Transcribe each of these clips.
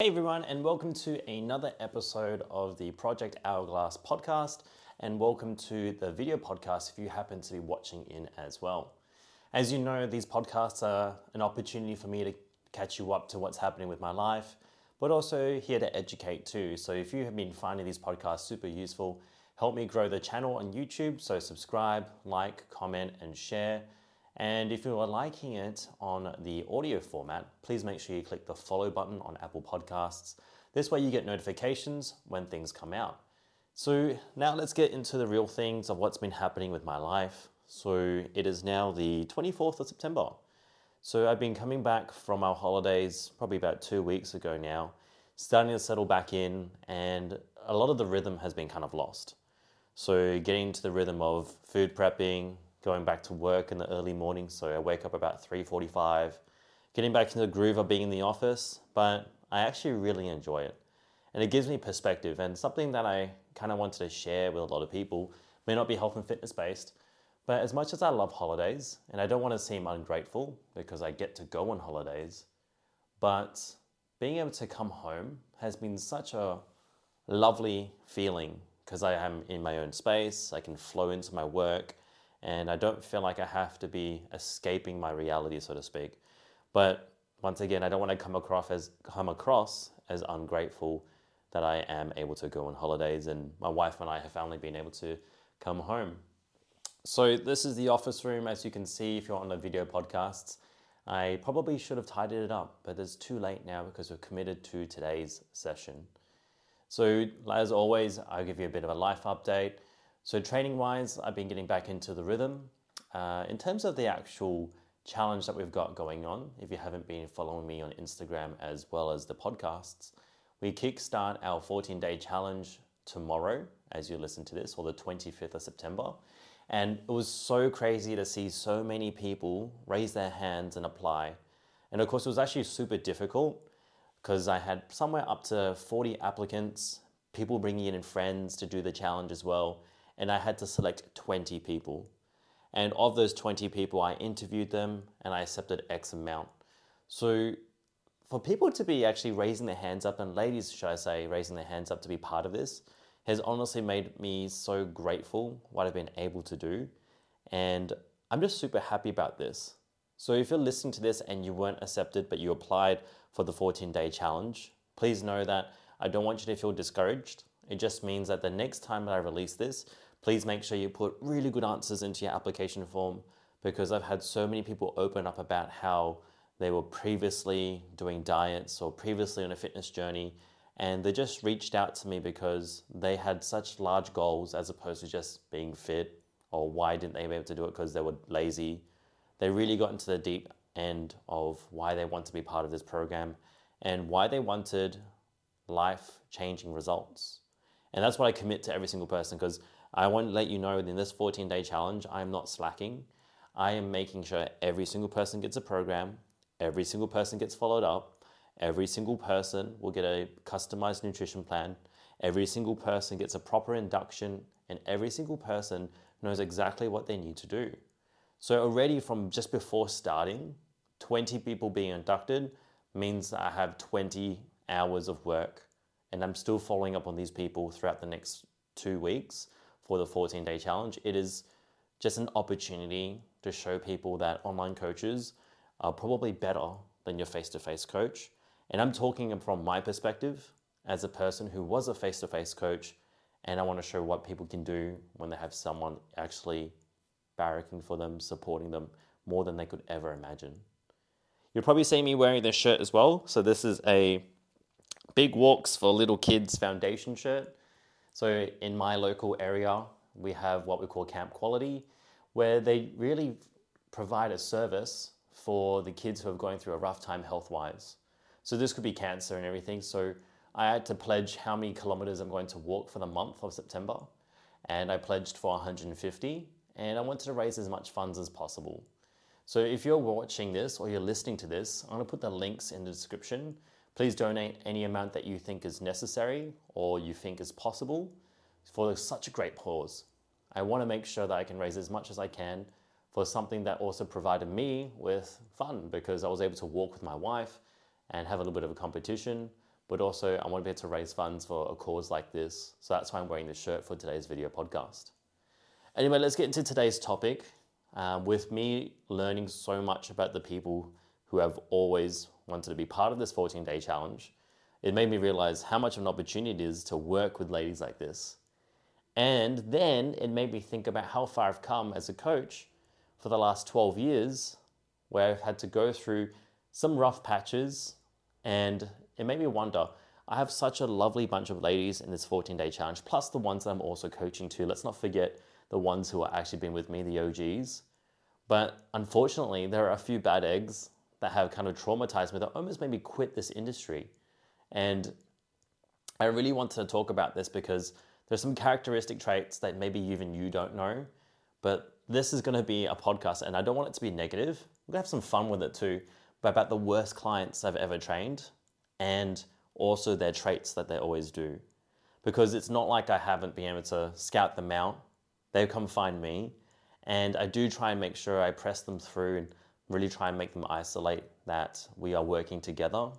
Hey everyone, and welcome to another episode of the Project Hourglass podcast, and welcome to the video podcast if you happen to be watching in as well. As you know, these podcasts are an opportunity for me to catch you up to what's happening with my life, but also here to educate too. So if you have been finding these podcasts super useful, help me grow the channel on YouTube. So subscribe, like, comment, and share. And if you are liking it on the audio format, please make sure you click the follow button on Apple Podcasts. This way you get notifications when things come out. So now let's get into the real things of what's been happening with my life. So it is now the 24th of September. So I've been coming back from our holidays probably about two weeks ago now, starting to settle back in, and a lot of the rhythm has been kind of lost. So getting into the rhythm of food prepping, going back to work in the early morning. So I wake up about 3:45, getting back into the groove of being in the office, but I actually really enjoy it. And it gives me perspective and something that I kind of wanted to share with a lot of people. May not be health and fitness based, but as much as I love holidays, and I don't want to seem ungrateful because I get to go on holidays, but being able to come home has been such a lovely feeling because I am in my own space, I can flow into my work, and I don't feel like I have to be escaping my reality, so to speak. But once again, I don't want to come across as come across as ungrateful that I am able to go on holidays, and my wife and I have finally been able to come home. So this is the office room, as you can see if you're on the video podcasts. I probably should have tidied it up, but it's too late now because we're committed to today's session. So as always, I'll give you a bit of a life update. So training wise, I've been getting back into the rhythm. Uh, in terms of the actual challenge that we've got going on, if you haven't been following me on Instagram as well as the podcasts, we kickstart our 14 day challenge tomorrow as you listen to this, or the 25th of September. And it was so crazy to see so many people raise their hands and apply. And of course, it was actually super difficult because I had somewhere up to 40 applicants, people bringing in friends to do the challenge as well and I had to select 20 people. And of those 20 people, I interviewed them and I accepted X amount. So for people to be actually raising their hands up, and ladies, should I say, raising their hands up to be part of this, has honestly made me so grateful what I've been able to do. And I'm just super happy about this. So if you're listening to this and you weren't accepted, but you applied for the 14 day challenge, please know that I don't want you to feel discouraged. It just means that the next time that I release this, please make sure you put really good answers into your application form because I've had so many people open up about how they were previously doing diets or previously on a fitness journey and they just reached out to me because they had such large goals as opposed to just being fit or why didn't they be able to do it because they were lazy. They really got into the deep end of why they want to be part of this program and why they wanted life changing results. And that's what I commit to every single person because I want to let you know in this 14 day challenge, I am not slacking. I am making sure every single person gets a program, every single person gets followed up, every single person will get a customized nutrition plan, every single person gets a proper induction, and every single person knows exactly what they need to do. So, already from just before starting, 20 people being inducted means that I have 20 hours of work, and I'm still following up on these people throughout the next two weeks for the 14 day challenge. It is just an opportunity to show people that online coaches are probably better than your face to face coach. And I'm talking from my perspective as a person who was a face to face coach, and I want to show what people can do when they have someone actually barracking for them, supporting them more than they could ever imagine. You'll probably see me wearing this shirt as well. So, this is a Big Walks for Little Kids Foundation shirt. So in my local area, we have what we call Camp Quality, where they really provide a service for the kids who are going through a rough time health wise. So this could be cancer and everything. So I had to pledge how many kilometers I'm going to walk for the month of September. And I pledged for 150 and I wanted to raise as much funds as possible. So if you're watching this or you're listening to this, I'm going to put the links in the description Please donate any amount that you think is necessary or you think is possible for such a great cause. I want to make sure that I can raise as much as I can for something that also provided me with fun because I was able to walk with my wife and have a little bit of a competition, but also I want to be able to raise funds for a cause like this. So that's why I'm wearing this shirt for today's video podcast. Anyway, let's get into today's topic. Um, with me learning so much about the people who have always wanted to be part of this 14 day challenge, it made me realize how much of an opportunity it is to work with ladies like this. And then it made me think about how far I've come as a coach for the last 12 years, where I've had to go through some rough patches and it made me wonder I have such a lovely bunch of ladies in this 14 day challenge, plus the ones that I'm also coaching too. Let's not forget the ones who are actually been with me, the OGs. But unfortunately, there are a few bad eggs that have kind of traumatized me that almost made me quit this industry. And I really want to talk about this because there's some characteristic traits that maybe even you don't know. But this is going to be a podcast, and I don't want it to be negative. We're going to have some fun with it too, but about the worst clients I've ever trained and also their traits that they always do. Because it's not like I haven't been able to scout them out. They come find me, and I do try and make sure I press them through and really try and make them isolate that we are working together.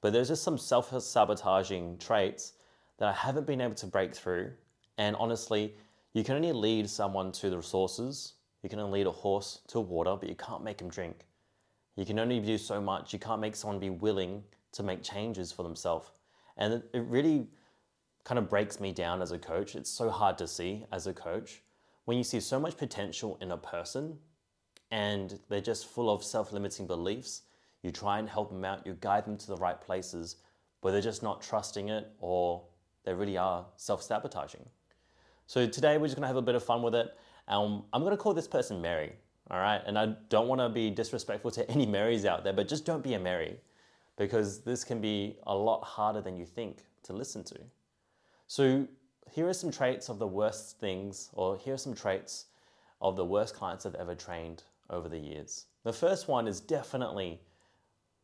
But there's just some self sabotaging traits that I haven't been able to break through. And honestly, you can only lead someone to the resources, you can only lead a horse to water, but you can't make him drink. You can only do so much. You can't make someone be willing to make changes for themselves. And it really kind of breaks me down as a coach. It's so hard to see as a coach when you see so much potential in a person and they're just full of self limiting beliefs. You try and help them out, you guide them to the right places, but they're just not trusting it or they really are self sabotaging. So today we're just gonna have a bit of fun with it. Um, I'm gonna call this person Mary, all right? And I don't wanna be disrespectful to any Marys out there, but just don't be a Mary because this can be a lot harder than you think to listen to. So, here are some traits of the worst things, or here are some traits of the worst clients I've ever trained over the years. The first one is definitely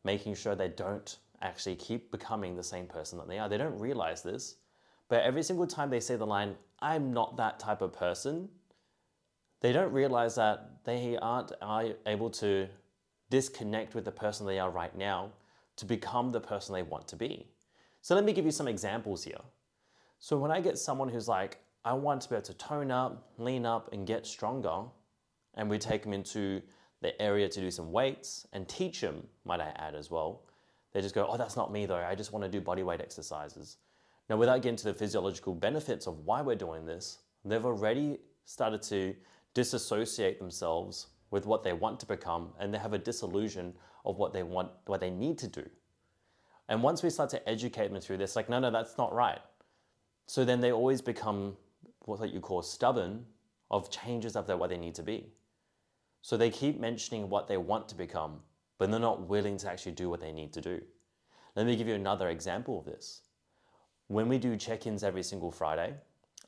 making sure they don't actually keep becoming the same person that they are. They don't realize this, but every single time they say the line, I'm not that type of person, they don't realize that they aren't able to disconnect with the person they are right now to become the person they want to be. So let me give you some examples here. So when I get someone who's like, I want to be able to tone up, lean up, and get stronger, and we take them into the area to do some weights and teach them, might I add as well, they just go, Oh, that's not me though. I just want to do body weight exercises. Now, without getting to the physiological benefits of why we're doing this, they've already started to disassociate themselves with what they want to become and they have a disillusion of what they want, what they need to do. And once we start to educate them through this, like, no, no, that's not right. So then they always become what you call stubborn of changes of what they need to be. So they keep mentioning what they want to become, but they're not willing to actually do what they need to do. Let me give you another example of this. When we do check ins every single Friday,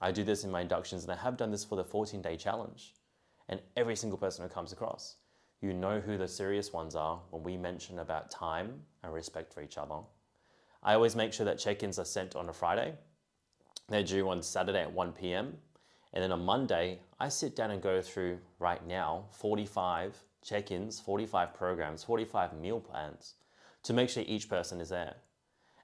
I do this in my inductions and I have done this for the 14 day challenge. And every single person who comes across, you know who the serious ones are when we mention about time and respect for each other. I always make sure that check ins are sent on a Friday. They're due on Saturday at 1 p.m. And then on Monday, I sit down and go through right now 45 check ins, 45 programs, 45 meal plans to make sure each person is there.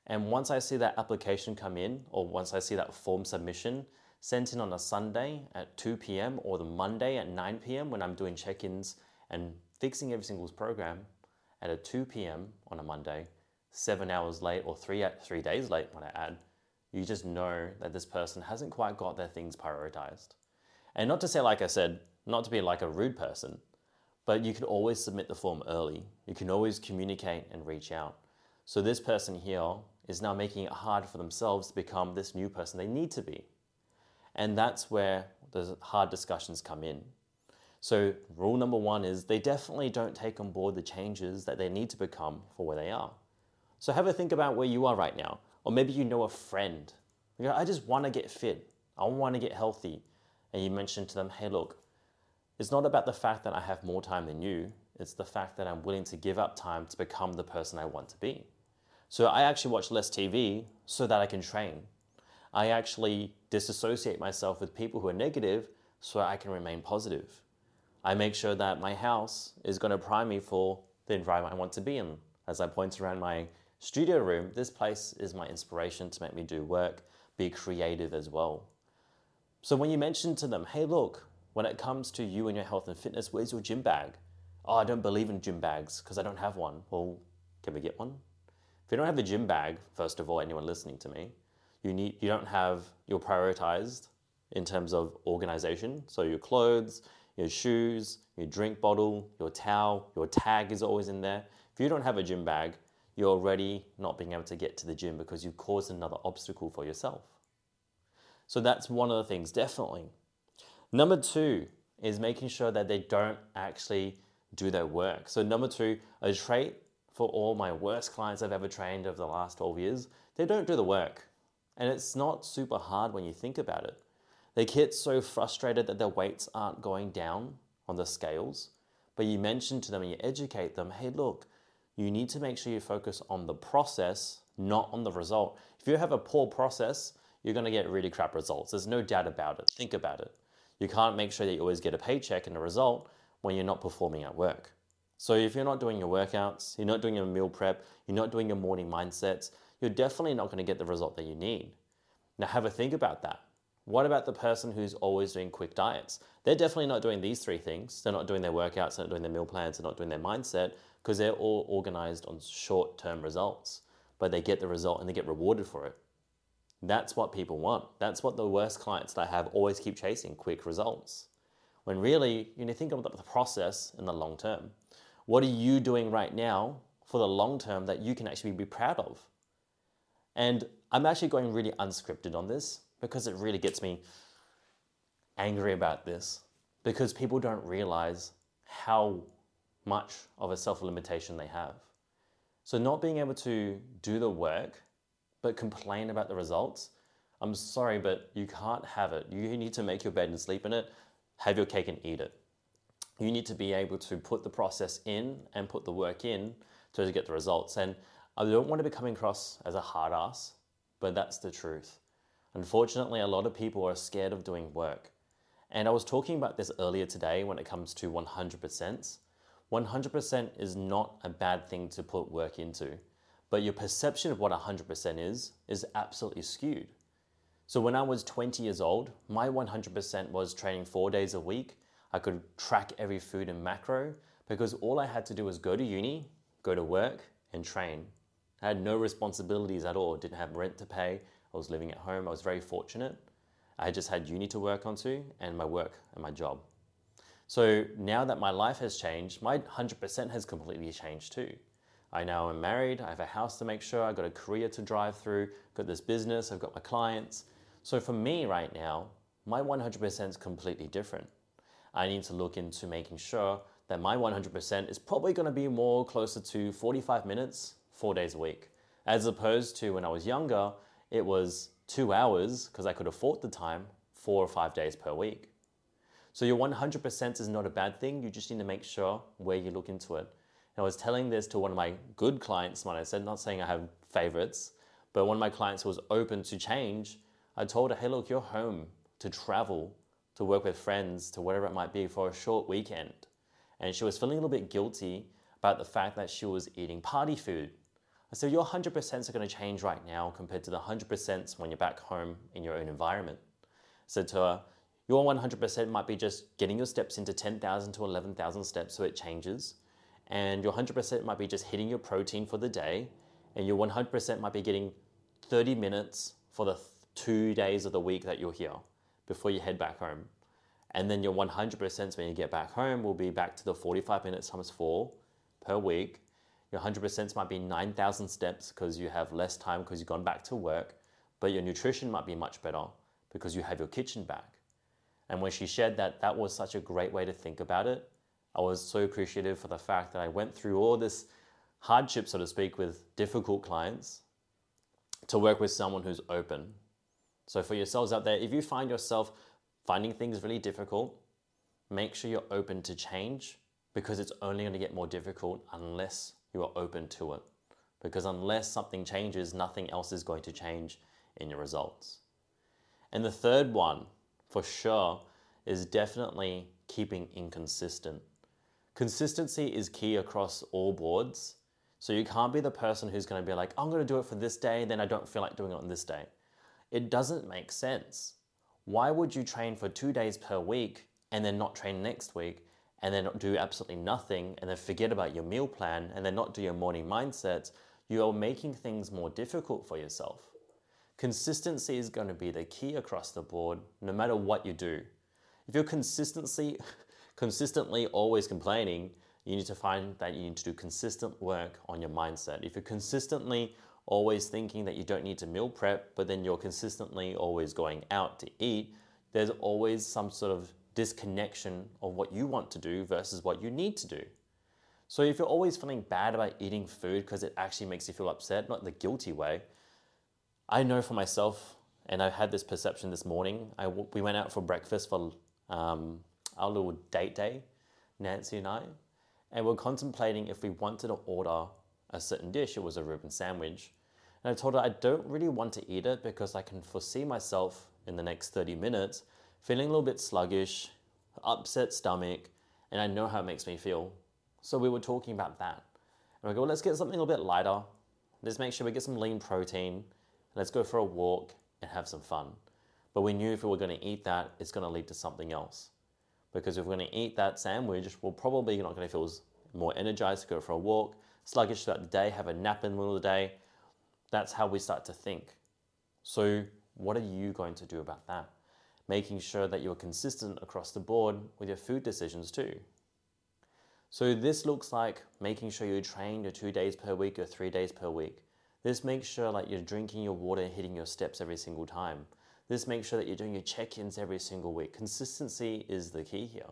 And once I see that application come in, or once I see that form submission sent in on a Sunday at 2 p.m. or the Monday at 9 p.m. when I'm doing check ins and fixing every single program at a 2 p.m. on a Monday, seven hours late or three, three days late when I add, you just know that this person hasn't quite got their things prioritized. And not to say, like I said, not to be like a rude person, but you can always submit the form early. You can always communicate and reach out. So this person here is now making it hard for themselves to become this new person they need to be. And that's where the hard discussions come in. So, rule number one is they definitely don't take on board the changes that they need to become for where they are. So, have a think about where you are right now. Or maybe you know a friend. You I just want to get fit, I want to get healthy. And you mention to them, hey, look, it's not about the fact that I have more time than you, it's the fact that I'm willing to give up time to become the person I want to be. So I actually watch less TV so that I can train. I actually disassociate myself with people who are negative so I can remain positive. I make sure that my house is going to prime me for the environment I want to be in. As I point around my studio room, this place is my inspiration to make me do work, be creative as well. So when you mention to them, hey, look, when it comes to you and your health and fitness, where's your gym bag? Oh, I don't believe in gym bags because I don't have one. Well, can we get one? If you don't have a gym bag, first of all, anyone listening to me, you need you don't have you're prioritized in terms of organization. So your clothes, your shoes, your drink bottle, your towel, your tag is always in there. If you don't have a gym bag, you're already not being able to get to the gym because you've caused another obstacle for yourself. So that's one of the things, definitely. Number two is making sure that they don't actually do their work. So, number two, a trait for all my worst clients I've ever trained over the last 12 years, they don't do the work. And it's not super hard when you think about it. They get so frustrated that their weights aren't going down on the scales, but you mention to them and you educate them hey, look, you need to make sure you focus on the process, not on the result. If you have a poor process, you're to get really crap results. There's no doubt about it. Think about it. You can't make sure that you always get a paycheck and a result when you're not performing at work. So if you're not doing your workouts, you're not doing your meal prep, you're not doing your morning mindsets, you're definitely not to get the result that you need. Now have a think about that. What about the person who's always doing quick diets? They're definitely not doing these three things. They're not doing their workouts, they're not doing their meal plans, they're not doing their mindset because they're all organized on short term results. But they get the result and they get rewarded for it. That's what people want. That's what the worst clients that I have always keep chasing quick results. When really, you need to think about the process in the long term. What are you doing right now for the long term that you can actually be proud of? And I'm actually going really unscripted on this because it really gets me angry about this because people don't realize how much of a self limitation they have. So, not being able to do the work but complain about the results, I'm sorry, but you can't have it. You need to make your bed and sleep in it, have your cake and eat it. You need to be able to put the process in and put the work in to get the results. And I don't want to be coming across as a hard ass, but that's the truth. Unfortunately, a lot of people are scared of doing work. And I was talking about this earlier today when it comes to 100%. 100% is not a bad thing to put work into but your perception of what 100% is is absolutely skewed. So when I was 20 years old, my 100% was training four days a week. I could track every food and macro because all I had to do was go to uni, go to work, and train. I had no responsibilities at all, didn't have rent to pay, I was living at home, I was very fortunate. I just had uni to work onto and my work and my job. So now that my life has changed, my 100% has completely changed too. I now am married, I have a house to make sure, I've got a career to drive through, I've got this business, I've got my clients. So for me right now, my 100% is completely different. I need to look into making sure that my 100% is probably going to be more closer to 45 minutes, four days a week, as opposed to when I was younger, it was two hours because I could afford the time, four or five days per week. So your 100% is not a bad thing. You just need to make sure where you look into it. And I was telling this to one of my good clients when I said, not saying I have favorites, but one of my clients who was open to change, I told her, hey, look, you're home to travel, to work with friends, to whatever it might be for a short weekend. And she was feeling a little bit guilty about the fact that she was eating party food. I said, your 100% are going to change right now compared to the 100% when you're back home in your own environment. Said to her, your 100% might be just getting your steps into 10,000 to 11,000 steps so it changes and your 100% might be just hitting your protein for the day, and your 100% might be getting 30 minutes for the th- two days of the week that you're here before you head back home. And then your 100% when you get back home will be back to the 45 minutes times four per week. Your 100% might be 9,000 steps because you have less time because you've gone back to work, but your nutrition might be much better because you have your kitchen back. And when she shared that, that was such a great way to think about it I was so appreciative for the fact that I went through all this hardship, so to speak, with difficult clients to work with someone who's open. So, for yourselves out there, if you find yourself finding things really difficult, make sure you're open to change because it's only going to get more difficult unless you are open to it. Because unless something changes, nothing else is going to change in your results. And the third one, for sure, is definitely keeping inconsistent. Consistency is key across all boards. So you can't be the person who's going to be like, I'm going to do it for this day, then I don't feel like doing it on this day. It doesn't make sense. Why would you train for two days per week and then not train next week and then do absolutely nothing and then forget about your meal plan and then not do your morning mindsets? You are making things more difficult for yourself. Consistency is going to be the key across the board, no matter what you do. If you're consistency, consistently always complaining, you need to find that you need to do consistent work on your mindset. If you're consistently always thinking that you don't need to meal prep, but then you're consistently always going out to eat, there's always some sort of disconnection of what you want to do versus what you need to do. So if you're always feeling bad about eating food because it actually makes you feel upset, not the guilty way, I know for myself, and I had this perception this morning. I, we went out for breakfast for um, our little date day, Nancy and I, and we're contemplating if we wanted to order a certain dish. It was a Reuben sandwich. And I told her I don't really want to eat it because I can foresee myself in the next 30 minutes feeling a little bit sluggish, upset stomach, and I know how it makes me feel. So we were talking about that. And we go, well, let's get something a little bit lighter. Let's make sure we get some lean protein. Let's go for a walk and have some fun. But we knew if we were going to eat that, it's going to lead to something else because if we're going to eat that sandwich, we're probably not going to feel more energized to go for a walk, sluggish throughout the day, have a nap in the middle of the day. That's how we start to think. So, what are you going to do about that? Making sure that you're consistent across the board with your food decisions too. So, this looks like making sure you train your two days per week or three days per week. This makes sure like you're drinking your water and hitting your steps every single time. This makes sure that you're doing your check ins every single week. Consistency is the key here.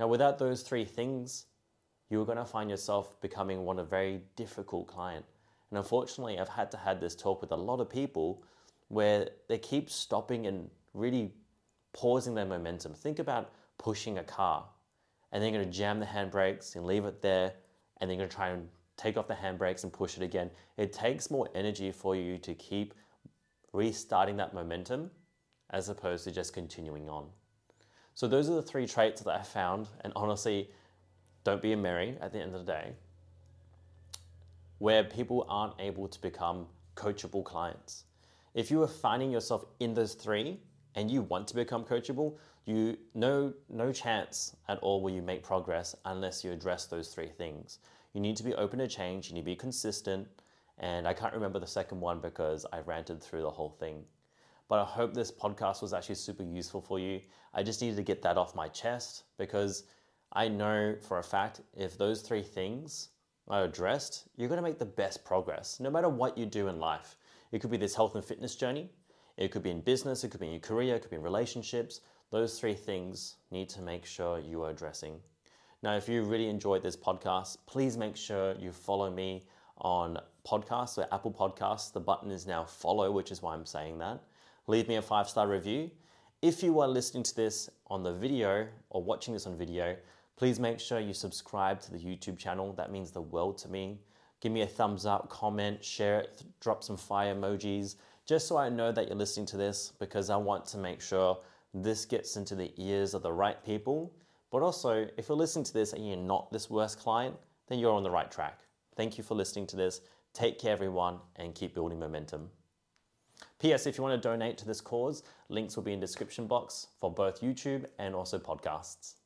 Now, without those three things, you're going to find yourself becoming one a very difficult client. And unfortunately, I've had to have this talk with a lot of people where they keep stopping and really pausing their momentum. Think about pushing a car and then you're going to jam the handbrakes and leave it there and then you're going to try and take off the handbrakes and push it again. It takes more energy for you to keep restarting that momentum as opposed to just continuing on. So, those are the three traits that I found, and honestly, don't be a Mary at the end of the day, where people aren't able to become coachable clients. If you are finding yourself in those three and you want to become coachable, you no no chance at all will you make progress unless you address those three things. You need to be open to change, you need to be consistent, and I can't remember the second one because I ranted through the whole thing. But I hope this podcast was actually super useful for you. I just needed to get that off my chest because I know for a fact if those three things are addressed, you're going to make the best progress no matter what you do in life. It could be this health and fitness journey, it could be in business, it could be in your career, it could be in relationships. Those three things need to make sure you are addressing. Now, if you really enjoyed this podcast, please make sure you follow me on podcasts or Apple Podcasts. The button is now follow, which is why I'm saying that. Leave me a five star review. If you are listening to this on the video or watching this on video, please make sure you subscribe to the YouTube channel. That means the world to me. Give me a thumbs up, comment, share it, drop some fire emojis, just so I know that you're listening to this because I want to make sure this gets into the ears of the right people. But also, if you're listening to this and you're not this worst client, then you're on the right track. Thank you for listening to this. Take care, everyone, and keep building momentum. P.S. If you want to donate to this cause, links will be in description box for both YouTube and also podcasts.